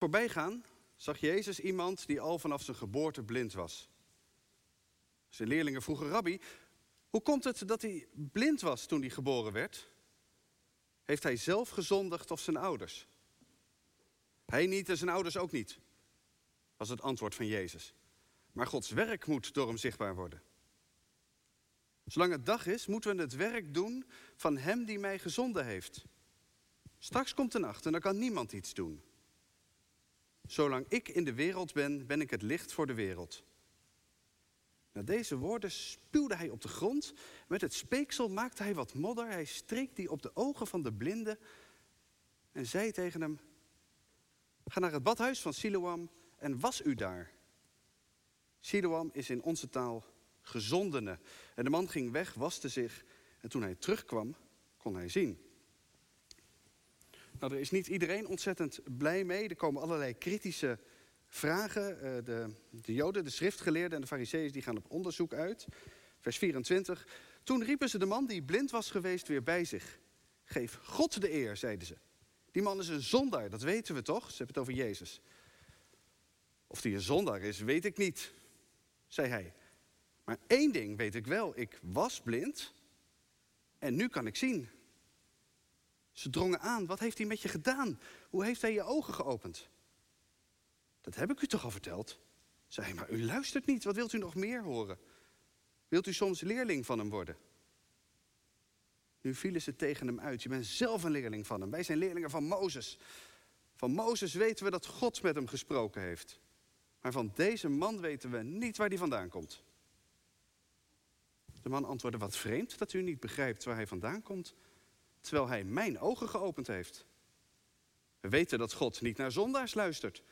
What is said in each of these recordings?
Voorbij gaan zag Jezus iemand die al vanaf zijn geboorte blind was. Zijn leerlingen vroegen, Rabbi, hoe komt het dat hij blind was toen hij geboren werd? Heeft hij zelf gezondigd of zijn ouders? Hij niet en zijn ouders ook niet, was het antwoord van Jezus. Maar Gods werk moet door hem zichtbaar worden. Zolang het dag is, moeten we het werk doen van Hem die mij gezonden heeft. Straks komt de nacht en dan kan niemand iets doen. Zolang ik in de wereld ben, ben ik het licht voor de wereld. Na deze woorden spuwde hij op de grond. Met het speeksel maakte hij wat modder. Hij streek die op de ogen van de blinde en zei tegen hem: Ga naar het badhuis van Siloam en was u daar. Siloam is in onze taal gezondene. En de man ging weg, waste zich en toen hij terugkwam, kon hij zien. Nou, er is niet iedereen ontzettend blij mee. Er komen allerlei kritische vragen. Eh, de, de Joden, de schriftgeleerden en de fariseeën die gaan op onderzoek uit. Vers 24. Toen riepen ze de man die blind was geweest weer bij zich. Geef God de eer, zeiden ze. Die man is een zondaar, dat weten we toch? Ze hebben het over Jezus. Of hij een zondaar is, weet ik niet, zei hij. Maar één ding weet ik wel, ik was blind en nu kan ik zien. Ze drongen aan, wat heeft hij met je gedaan? Hoe heeft hij je ogen geopend? Dat heb ik u toch al verteld? Zei hij, maar u luistert niet, wat wilt u nog meer horen? Wilt u soms leerling van hem worden? Nu vielen ze tegen hem uit. Je bent zelf een leerling van hem. Wij zijn leerlingen van Mozes. Van Mozes weten we dat God met hem gesproken heeft. Maar van deze man weten we niet waar hij vandaan komt. De man antwoordde, wat vreemd dat u niet begrijpt waar hij vandaan komt, terwijl hij mijn ogen geopend heeft. We weten dat God niet naar zondaars luistert,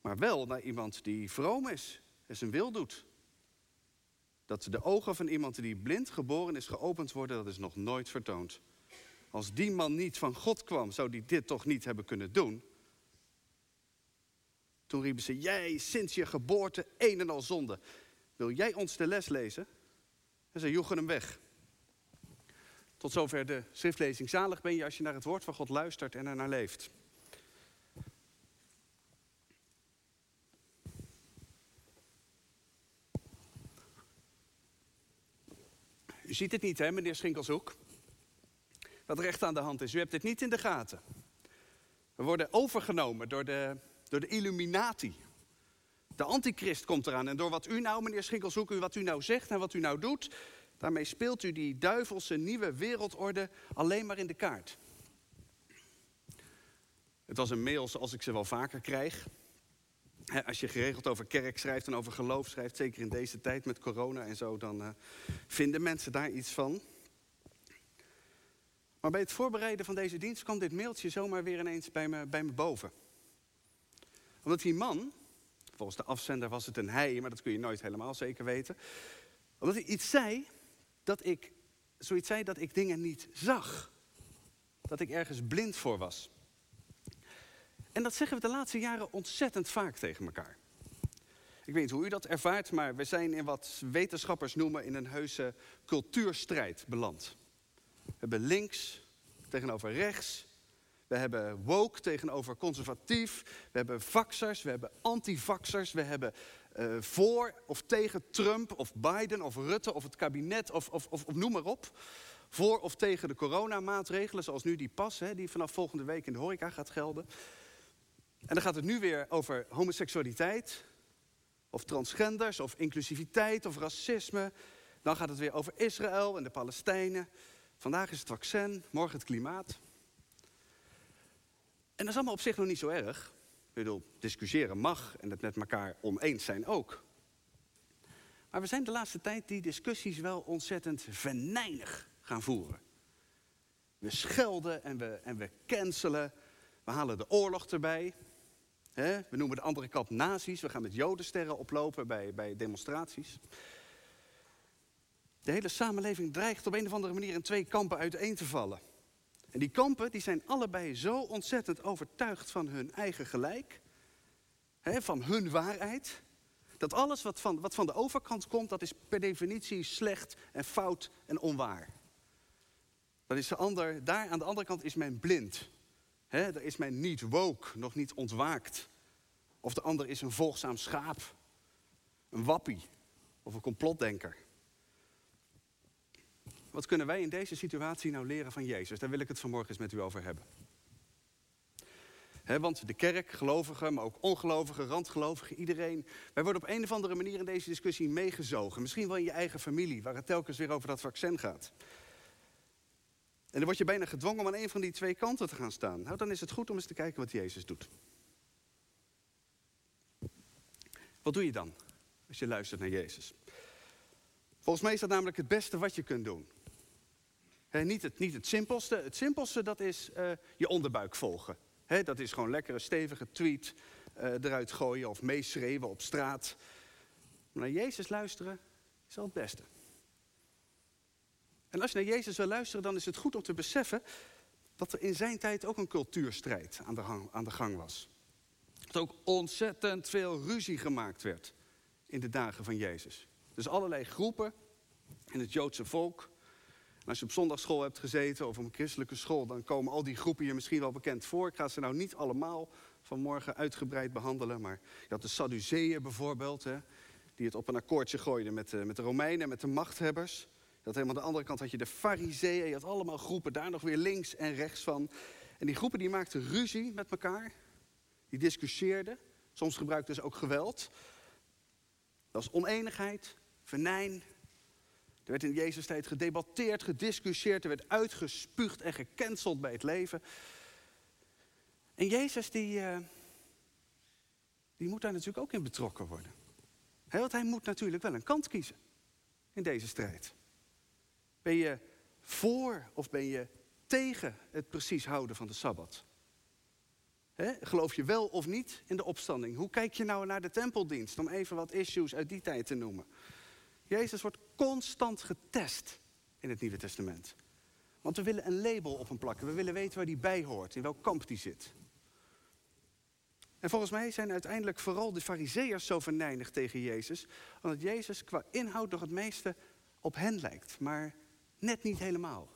maar wel naar iemand die vroom is en zijn wil doet. Dat de ogen van iemand die blind geboren is geopend worden, dat is nog nooit vertoond. Als die man niet van God kwam, zou die dit toch niet hebben kunnen doen? Toen riepen ze, jij sinds je geboorte een en al zonde. Wil jij ons de les lezen? En ze joegen hem weg. Tot zover de schriftlezing. Zalig ben je als je naar het woord van God luistert en er naar leeft. U ziet het niet, hè, meneer Schinkelshoek? Wat er echt aan de hand is. U hebt het niet in de gaten. We worden overgenomen door de, door de Illuminati. De antichrist komt eraan. En door wat u nou, meneer Schinkelshoek, wat u nou zegt en wat u nou doet... daarmee speelt u die duivelse nieuwe wereldorde alleen maar in de kaart. Het was een mail zoals ik ze wel vaker krijg. Als je geregeld over kerk schrijft en over geloof schrijft, zeker in deze tijd met corona en zo, dan uh, vinden mensen daar iets van. Maar bij het voorbereiden van deze dienst kwam dit mailtje zomaar weer ineens bij me, bij me boven. Omdat die man, volgens de afzender was het een hij, maar dat kun je nooit helemaal zeker weten. Omdat hij iets zei dat ik, zoiets zei dat ik dingen niet zag. Dat ik ergens blind voor was. En dat zeggen we de laatste jaren ontzettend vaak tegen elkaar. Ik weet niet hoe u dat ervaart, maar we zijn in wat wetenschappers noemen in een heuse cultuurstrijd beland. We hebben links tegenover rechts. We hebben woke tegenover conservatief. We hebben vaxers, we hebben antivaxers. We hebben uh, voor of tegen Trump of Biden of Rutte of het kabinet of, of, of, of noem maar op. Voor of tegen de coronamaatregelen, zoals nu die pas, hè, die vanaf volgende week in de horeca gaat gelden. En dan gaat het nu weer over homoseksualiteit, of transgenders, of inclusiviteit, of racisme. Dan gaat het weer over Israël en de Palestijnen. Vandaag is het vaccin, morgen het klimaat. En dat is allemaal op zich nog niet zo erg. Ik bedoel, discussiëren mag en het met elkaar oneens zijn ook. Maar we zijn de laatste tijd die discussies wel ontzettend venijnig gaan voeren. We schelden en we, en we cancelen. We halen de oorlog erbij. we noemen de andere kant nazi's. We gaan met jodensterren oplopen bij, bij demonstraties. De hele samenleving dreigt op een of andere manier in twee kampen uiteen te vallen. En die kampen die zijn allebei zo ontzettend overtuigd van hun eigen gelijk, hè, van hun waarheid, dat alles wat van, wat van de overkant komt, dat is per definitie slecht en fout en onwaar. Dan is de ander, daar aan de andere kant is men blind. Hè, daar is men niet woke, nog niet ontwaakt. Of de ander is een volgzaam schaap, een wappie of een complotdenker. Wat kunnen wij in deze situatie nou leren van Jezus? Daar wil ik het vanmorgen eens met u over hebben. want de kerk, gelovigen, maar ook ongelovigen, randgelovigen, iedereen. Wij worden op een of andere manier in deze discussie meegezogen. Misschien wel in je eigen familie, waar het telkens weer over dat vaccin gaat. En dan word je bijna gedwongen om aan een van die twee kanten te gaan staan. Nou, dan is het goed om eens te kijken wat Jezus doet. Wat doe je dan als je luistert naar Jezus? Volgens mij is dat namelijk het beste wat je kunt doen. Niet, het, niet het simpelste. Het simpelste dat is uh, je onderbuik volgen. dat is gewoon lekker een stevige tweet uh, eruit gooien of meeschreeuwen op straat. Maar naar Jezus luisteren is al het beste. En als je naar Jezus wil luisteren, dan is het goed om te beseffen dat er in zijn tijd ook een cultuurstrijd aan de, aan de gang was. Dat ook ontzettend veel ruzie gemaakt werd in de dagen van Jezus. Dus allerlei groepen in het Joodse volk. Als je op zondagschool hebt gezeten of op een christelijke school, dan komen al die groepen je misschien wel bekend voor. Ik ga ze nou niet allemaal vanmorgen uitgebreid behandelen, maar je had de Sadduceeën bijvoorbeeld, hè, die het op een akkoordje gooiden met de, met de Romeinen, met de machthebbers. Dat helemaal aan de andere kant had je de Fariseeën, je had allemaal groepen, daar nog weer links en rechts van. En die groepen die maakten ruzie met elkaar, die discussieerden. Soms gebruikten ze ook geweld. Dat was oneenigheid, venijn. Er werd in Jezus tijd gedebatteerd, gediscussieerd. Er werd uitgespuugd en gecanceld bij het leven. En Jezus die, uh, die moet daar natuurlijk ook in betrokken worden. want hij moet natuurlijk wel een kant kiezen in deze strijd. Ben je voor of ben je tegen het precies houden van de Sabbat? geloof je wel of niet in de opstanding? Hoe kijk je nou naar de tempeldienst? Om even wat issues uit die tijd te noemen. Jezus wordt constant getest in het Nieuwe Testament. Want we willen een label op hem plakken. We willen weten waar die bij hoort, in welk kamp die zit. En volgens mij zijn uiteindelijk vooral de fariseërs zo verneinigd tegen Jezus. Omdat Jezus qua inhoud nog het meeste op hen lijkt. Maar net niet helemaal.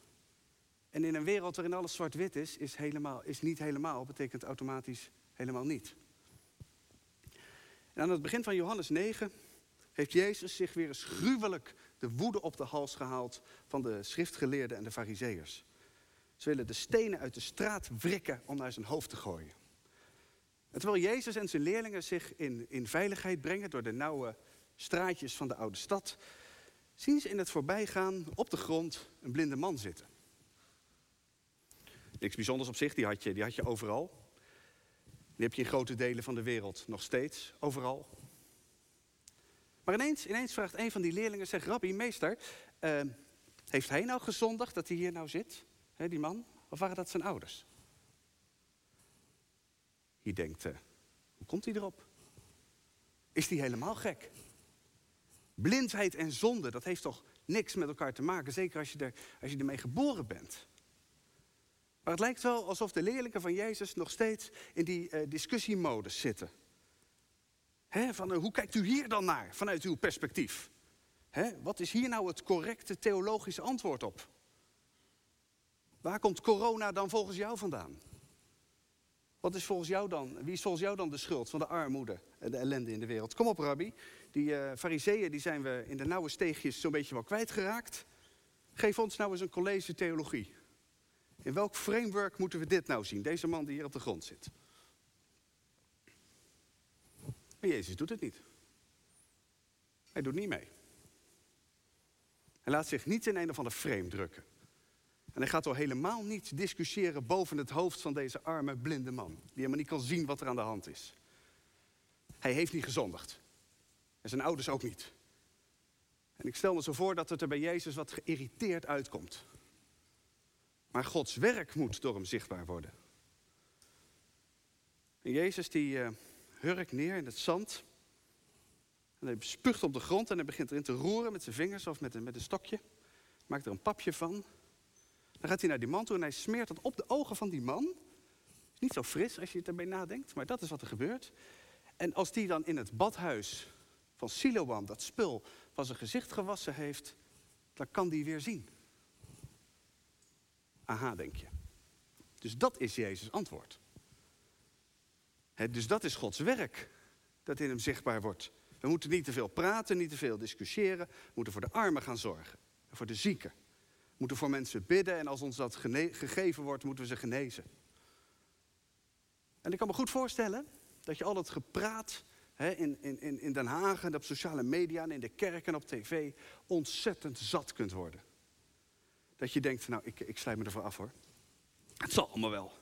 En in een wereld waarin alles zwart-wit is, is, helemaal, is niet helemaal, betekent automatisch helemaal niet. En aan het begin van Johannes 9 heeft Jezus zich weer eens gruwelijk de woede op de hals gehaald van de schriftgeleerden en de fariseërs. Ze willen de stenen uit de straat wrikken om naar zijn hoofd te gooien. En terwijl Jezus en zijn leerlingen zich in, in veiligheid brengen door de nauwe straatjes van de oude stad, zien ze in het voorbijgaan op de grond een blinde man zitten. Niks bijzonders op zich, die had je, die had je overal. Die heb je in grote delen van de wereld nog steeds, overal. Maar ineens, ineens vraagt een van die leerlingen, zegt, Rabbi, meester, uh, heeft hij nou gezondigd dat hij hier nou zit, die man? Of waren dat zijn ouders? Je denkt, uh, hoe komt hij erop? Is hij helemaal gek? Blindheid en zonde, dat heeft toch niks met elkaar te maken, zeker als je, er, als je ermee geboren bent. Maar het lijkt wel alsof de leerlingen van Jezus nog steeds in die uh, discussiemodus zitten. Van, uh, hoe kijkt u hier dan naar vanuit uw perspectief? wat is hier nou het correcte theologische antwoord op? Waar komt corona dan volgens jou vandaan? Wat is volgens jou dan, wie is volgens jou dan de schuld van de armoede en de ellende in de wereld? Kom op, Rabbi. Die uh, fariseeën die zijn we in de nauwe steegjes zo'n beetje wel kwijtgeraakt. Geef ons nou eens een college theologie. In welk framework moeten we dit nou zien? Deze man die hier op de grond zit. Maar Jezus doet het niet. Hij doet niet mee. Hij laat zich niet in een of ander frame drukken. En hij gaat al helemaal niet discussiëren boven het hoofd van deze arme blinde man. Die helemaal niet kan zien wat er aan de hand is. Hij heeft niet gezondigd. En zijn ouders ook niet. En ik stel me zo voor dat het er bij Jezus wat geïrriteerd uitkomt. Maar Gods werk moet door hem zichtbaar worden. En Jezus die uh, hurkt neer in het zand. En hij spuugt op de grond en hij begint erin te roeren met zijn vingers of met een, met een stokje. Maakt er een papje van. Dan gaat hij naar die man toe en hij smeert het op de ogen van die man. Niet zo fris als je het erbij nadenkt, maar dat is wat er gebeurt. En als die dan in het badhuis van Siloam dat spul van zijn gezicht gewassen heeft, dan kan die weer zien. Aha, denk je. Dus dat is Jezus' antwoord. Dus dat is Gods werk, dat in hem zichtbaar wordt. We moeten niet te veel praten, niet te veel discussiëren. We moeten voor de armen gaan zorgen, voor de zieken. We moeten voor mensen bidden en als ons dat gegeven wordt, moeten we ze genezen. En ik kan me goed voorstellen dat je al dat gepraat in, in, in Den Haag en op sociale media en in de kerk en op tv ontzettend zat kunt worden. Dat je denkt, nou, ik, ik sluit me ervoor af hoor. Het zal allemaal wel.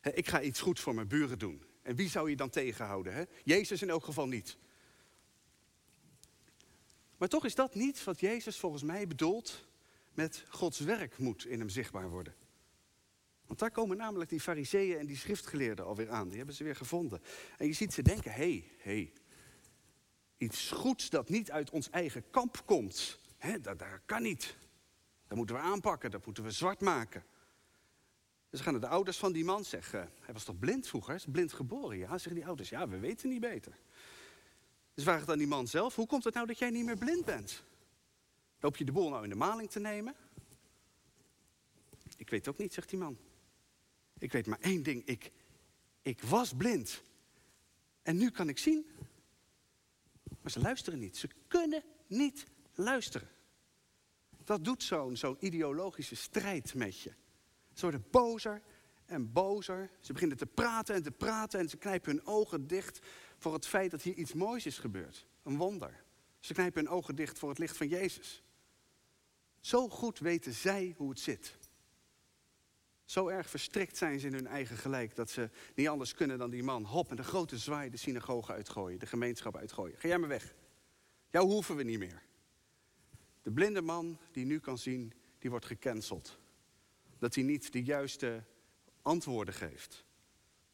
ik ga iets goeds voor mijn buren doen. En wie zou je dan tegenhouden? Jezus in elk geval niet. Maar toch is dat niet wat Jezus volgens mij bedoelt met Gods werk moet in hem zichtbaar worden. Want daar komen namelijk die fariseeën en die schriftgeleerden alweer aan. Die hebben ze weer gevonden. En je ziet ze denken, hé, hey, hé, hey, iets goeds dat niet uit ons eigen kamp komt, hè, dat, dat kan niet. Dat moeten we aanpakken, dat moeten we zwart maken. Dus gaan naar de ouders van die man zeggen, hij was toch blind vroeger, blind geboren? Ja, zeggen die ouders, ja, we weten niet beter. Dus vragen dan die man zelf, hoe komt het nou dat jij niet meer blind bent? Loop je de boel nou in de maling te nemen? Ik weet ook niet, zegt die man. Ik weet maar één ding, ik, ik was blind. En nu kan ik zien. Maar ze luisteren niet. Ze kunnen niet luisteren. Dat doet zo'n zo'n ideologische strijd met je. Ze worden bozer en bozer. Ze beginnen te praten en te praten en ze knijpen hun ogen dicht voor het feit dat hier iets moois is gebeurd. Een wonder. Ze knijpen hun ogen dicht voor het licht van Jezus. Zo goed weten zij hoe het zit. Zo erg verstrikt zijn ze in hun eigen gelijk dat ze niet anders kunnen dan die man hop met een grote zwaai de synagoge uitgooien, de gemeenschap uitgooien. Ga jij maar weg. Jou hoeven we niet meer. De blinde man die nu kan zien, die wordt gecanceld. Dat hij niet de juiste antwoorden geeft.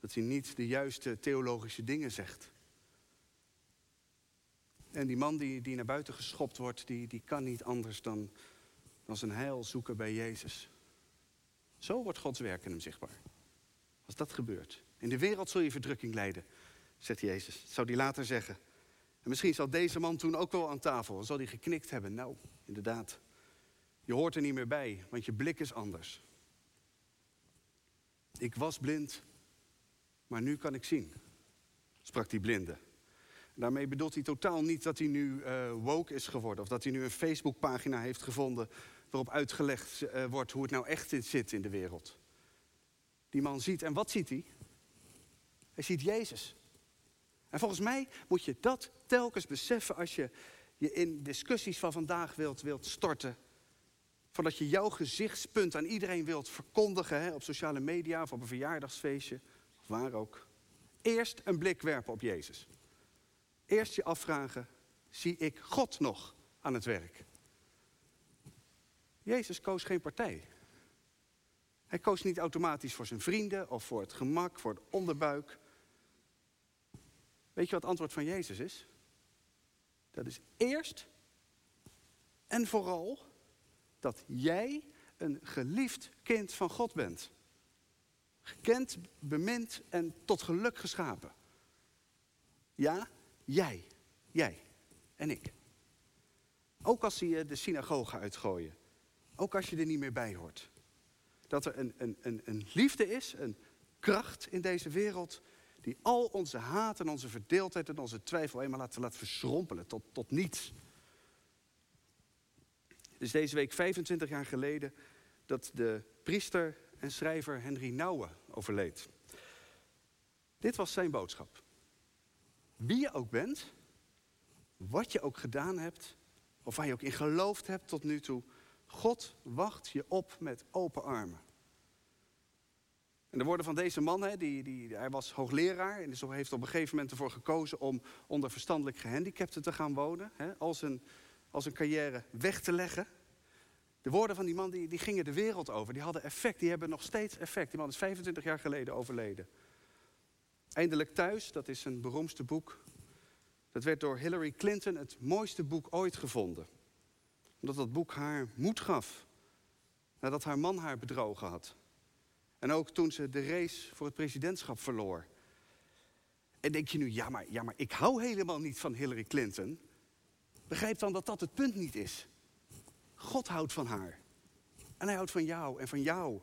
Dat hij niet de juiste theologische dingen zegt. En die man die, die naar buiten geschopt wordt, die, die kan niet anders dan, dan zijn heil zoeken bij Jezus. Zo wordt Gods werk in hem zichtbaar. Als dat gebeurt. In de wereld zul je verdrukking lijden, zegt Jezus. Dat zou hij later zeggen. En misschien zal deze man toen ook wel aan tafel. Dan zal hij geknikt hebben. Nou, inderdaad. Je hoort er niet meer bij, want je blik is anders. Ik was blind, maar nu kan ik zien, sprak die blinde. Daarmee bedoelt hij totaal niet dat hij nu uh, woke is geworden... of dat hij nu een Facebookpagina heeft gevonden... waarop uitgelegd uh, wordt hoe het nou echt zit in de wereld. Die man ziet, en wat ziet hij? Hij ziet Jezus. En volgens mij moet je dat telkens beseffen als je je in discussies van vandaag wilt, wilt storten. Voordat je jouw gezichtspunt aan iedereen wilt verkondigen hè, op sociale media of op een verjaardagsfeestje, of waar ook. Eerst een blik werpen op Jezus. Eerst je afvragen, zie ik God nog aan het werk? Jezus koos geen partij. Hij koos niet automatisch voor zijn vrienden of voor het gemak, voor het onderbuik. Weet je wat het antwoord van Jezus is? Dat is eerst en vooral dat jij een geliefd kind van God bent. Gekend, bemind en tot geluk geschapen. Ja, jij. Jij en ik. Ook als ze je de synagoge uitgooien. Ook als je er niet meer bij hoort. Dat er een, een, een, een liefde is, een kracht in deze wereld die al onze haat en onze verdeeldheid en onze twijfel eenmaal laten, laten verschrompelen tot, tot niets. Het is deze week 25 jaar geleden dat de priester en schrijver Henry Nouwen overleed. Dit was zijn boodschap. Wie je ook bent, wat je ook gedaan hebt, of waar je ook in geloofd hebt tot nu toe, God wacht je op met open armen. En de woorden van deze man, die, die, hij was hoogleraar en heeft op een gegeven moment ervoor gekozen om onder verstandelijk gehandicapten te gaan wonen, als, een, als een carrière weg te leggen. De woorden van die man die, die gingen de wereld over, die hadden effect, die hebben nog steeds effect. Die man is 25 jaar geleden overleden. Eindelijk thuis, dat is zijn beroemdste boek. Dat werd door Hillary Clinton het mooiste boek ooit gevonden. Omdat dat boek haar moed gaf. Nadat haar man haar bedrogen had. En ook toen ze de race voor het presidentschap verloor. En denk je nu, ja maar, ja, maar ik hou helemaal niet van Hillary Clinton. Begrijp dan dat dat het punt niet is. God houdt van haar. En hij houdt van jou en van jou.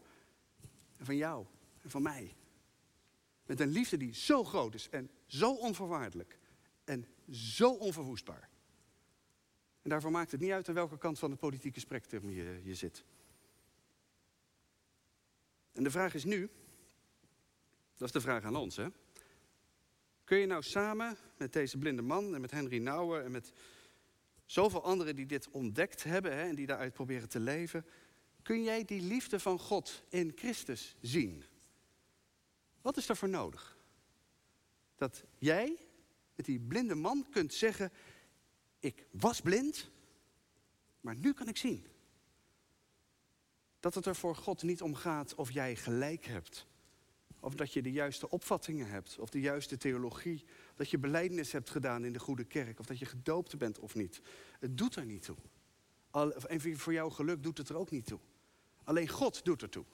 En van jou en van mij. Met een liefde die zo groot is en zo onvoorwaardelijk en zo onverwoestbaar. En daarvoor maakt het niet uit aan welke kant van het politieke spectrum je, je zit. En de vraag is nu, dat is de vraag aan ons, hè? Kun je nou samen met deze blinde man en met Henry Nouwen en met zoveel anderen die dit ontdekt hebben hè, en die daaruit proberen te leven, kun jij die liefde van God in Christus zien? Wat is voor nodig? Dat jij met die blinde man kunt zeggen, ik was blind, maar nu kan ik zien. Dat het er voor God niet om gaat of jij gelijk hebt. Of dat je de juiste opvattingen hebt. Of de juiste theologie. Dat je beleidnis hebt gedaan in de goede kerk. Of dat je gedoopt bent of niet. Het doet er niet toe. En voor jouw geluk doet het er ook niet toe. Alleen God doet er toe.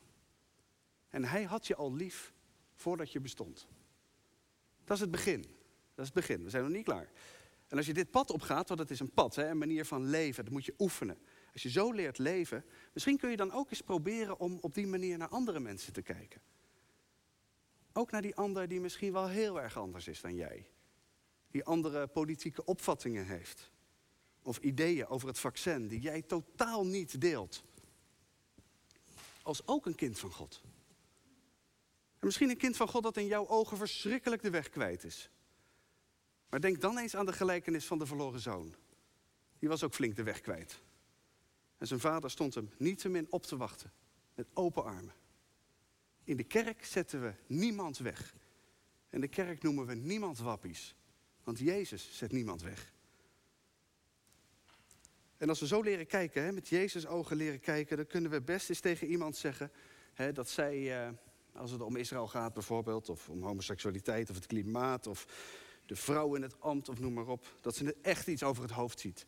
En hij had je al lief voordat je bestond. Dat is het begin. Dat is het begin. We zijn nog niet klaar. En als je dit pad opgaat, want het is een pad, een manier van leven, dat moet je oefenen. Als je zo leert leven, misschien kun je dan ook eens proberen om op die manier naar andere mensen te kijken. Ook naar die ander die misschien wel heel erg anders is dan jij. Die andere politieke opvattingen heeft. Of ideeën over het vaccin die jij totaal niet deelt. Als ook een kind van God. En misschien een kind van God dat in jouw ogen verschrikkelijk de weg kwijt is. Maar denk dan eens aan de gelijkenis van de verloren zoon. Die was ook flink de weg kwijt. En zijn vader stond hem niettemin op te wachten. Met open armen. In de kerk zetten we niemand weg. En de kerk noemen we niemand wappies. Want Jezus zet niemand weg. En als we zo leren kijken, hè, met Jezus ogen leren kijken, dan kunnen we best eens tegen iemand zeggen hè, dat zij, eh, als het om Israël gaat bijvoorbeeld, of om homoseksualiteit of het klimaat, of de vrouw in het ambt of noem maar op, dat ze echt iets over het hoofd ziet.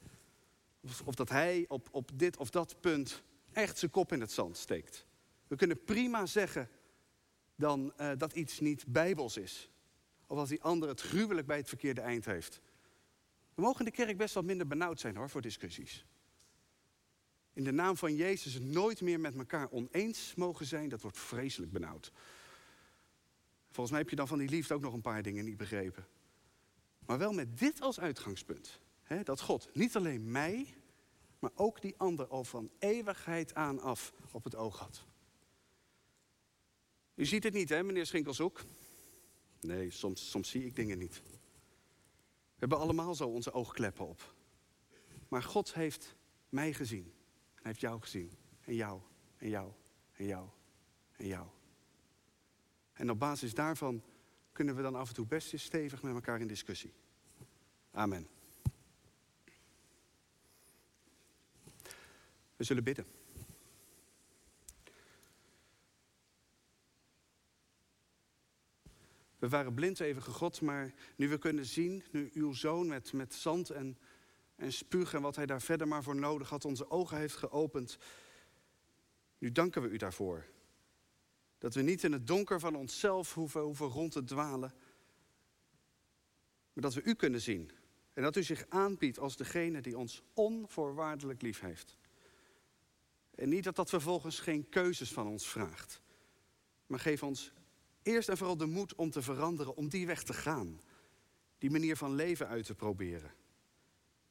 Of, of dat hij op, op dit of dat punt echt zijn kop in het zand steekt. We kunnen prima zeggen dan uh, dat iets niet bijbels is. Of als die ander het gruwelijk bij het verkeerde eind heeft. We mogen in de kerk best wat minder benauwd zijn hoor, voor discussies. In de naam van Jezus nooit meer met elkaar oneens mogen zijn, dat wordt vreselijk benauwd. Volgens mij heb je dan van die liefde ook nog een paar dingen niet begrepen. Maar wel met dit als uitgangspunt. Hè, dat God niet alleen mij, maar ook die ander al van eeuwigheid aan af op het oog had. U ziet het niet, hè, meneer Schinkelshoek? Nee, soms, soms zie ik dingen niet. We hebben allemaal zo onze oogkleppen op. Maar God heeft mij gezien. Hij heeft jou gezien. En jou, en jou, en jou, en jou. En op basis daarvan kunnen we dan af en toe best eens stevig met elkaar in discussie. Amen. We zullen bidden. We waren blind even God, maar nu we kunnen zien, nu uw zoon met, met zand en, en spuug en wat hij daar verder maar voor nodig had, onze ogen heeft geopend. Nu danken we u daarvoor. Dat we niet in het donker van onszelf hoeven, hoeven rond te dwalen, maar dat we u kunnen zien. En dat u zich aanbiedt als degene die ons onvoorwaardelijk lief heeft. En niet dat dat vervolgens geen keuzes van ons vraagt. Maar geef ons eerst en vooral de moed om te veranderen, om die weg te gaan. Die manier van leven uit te proberen.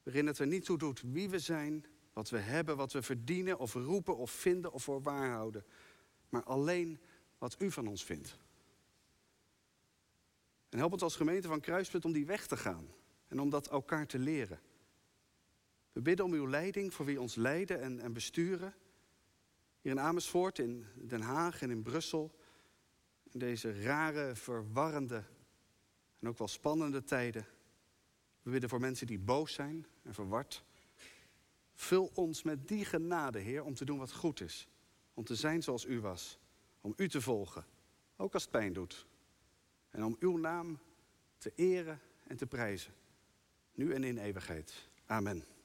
Waarin het er niet toe doet wie we zijn, wat we hebben, wat we verdienen of roepen of vinden of voor waar houden. Maar alleen wat u van ons vindt. En help ons als gemeente van Kruispunt om die weg te gaan. En om dat elkaar te leren. We bidden om uw leiding voor wie ons leiden en, en besturen. Hier in Amersfoort, in Den Haag en in Brussel. In deze rare, verwarrende en ook wel spannende tijden. We bidden voor mensen die boos zijn en verward. Vul ons met die genade, Heer, om te doen wat goed is. Om te zijn zoals u was. Om u te volgen, ook als het pijn doet. En om uw naam te eren en te prijzen. Nu en in eeuwigheid. Amen.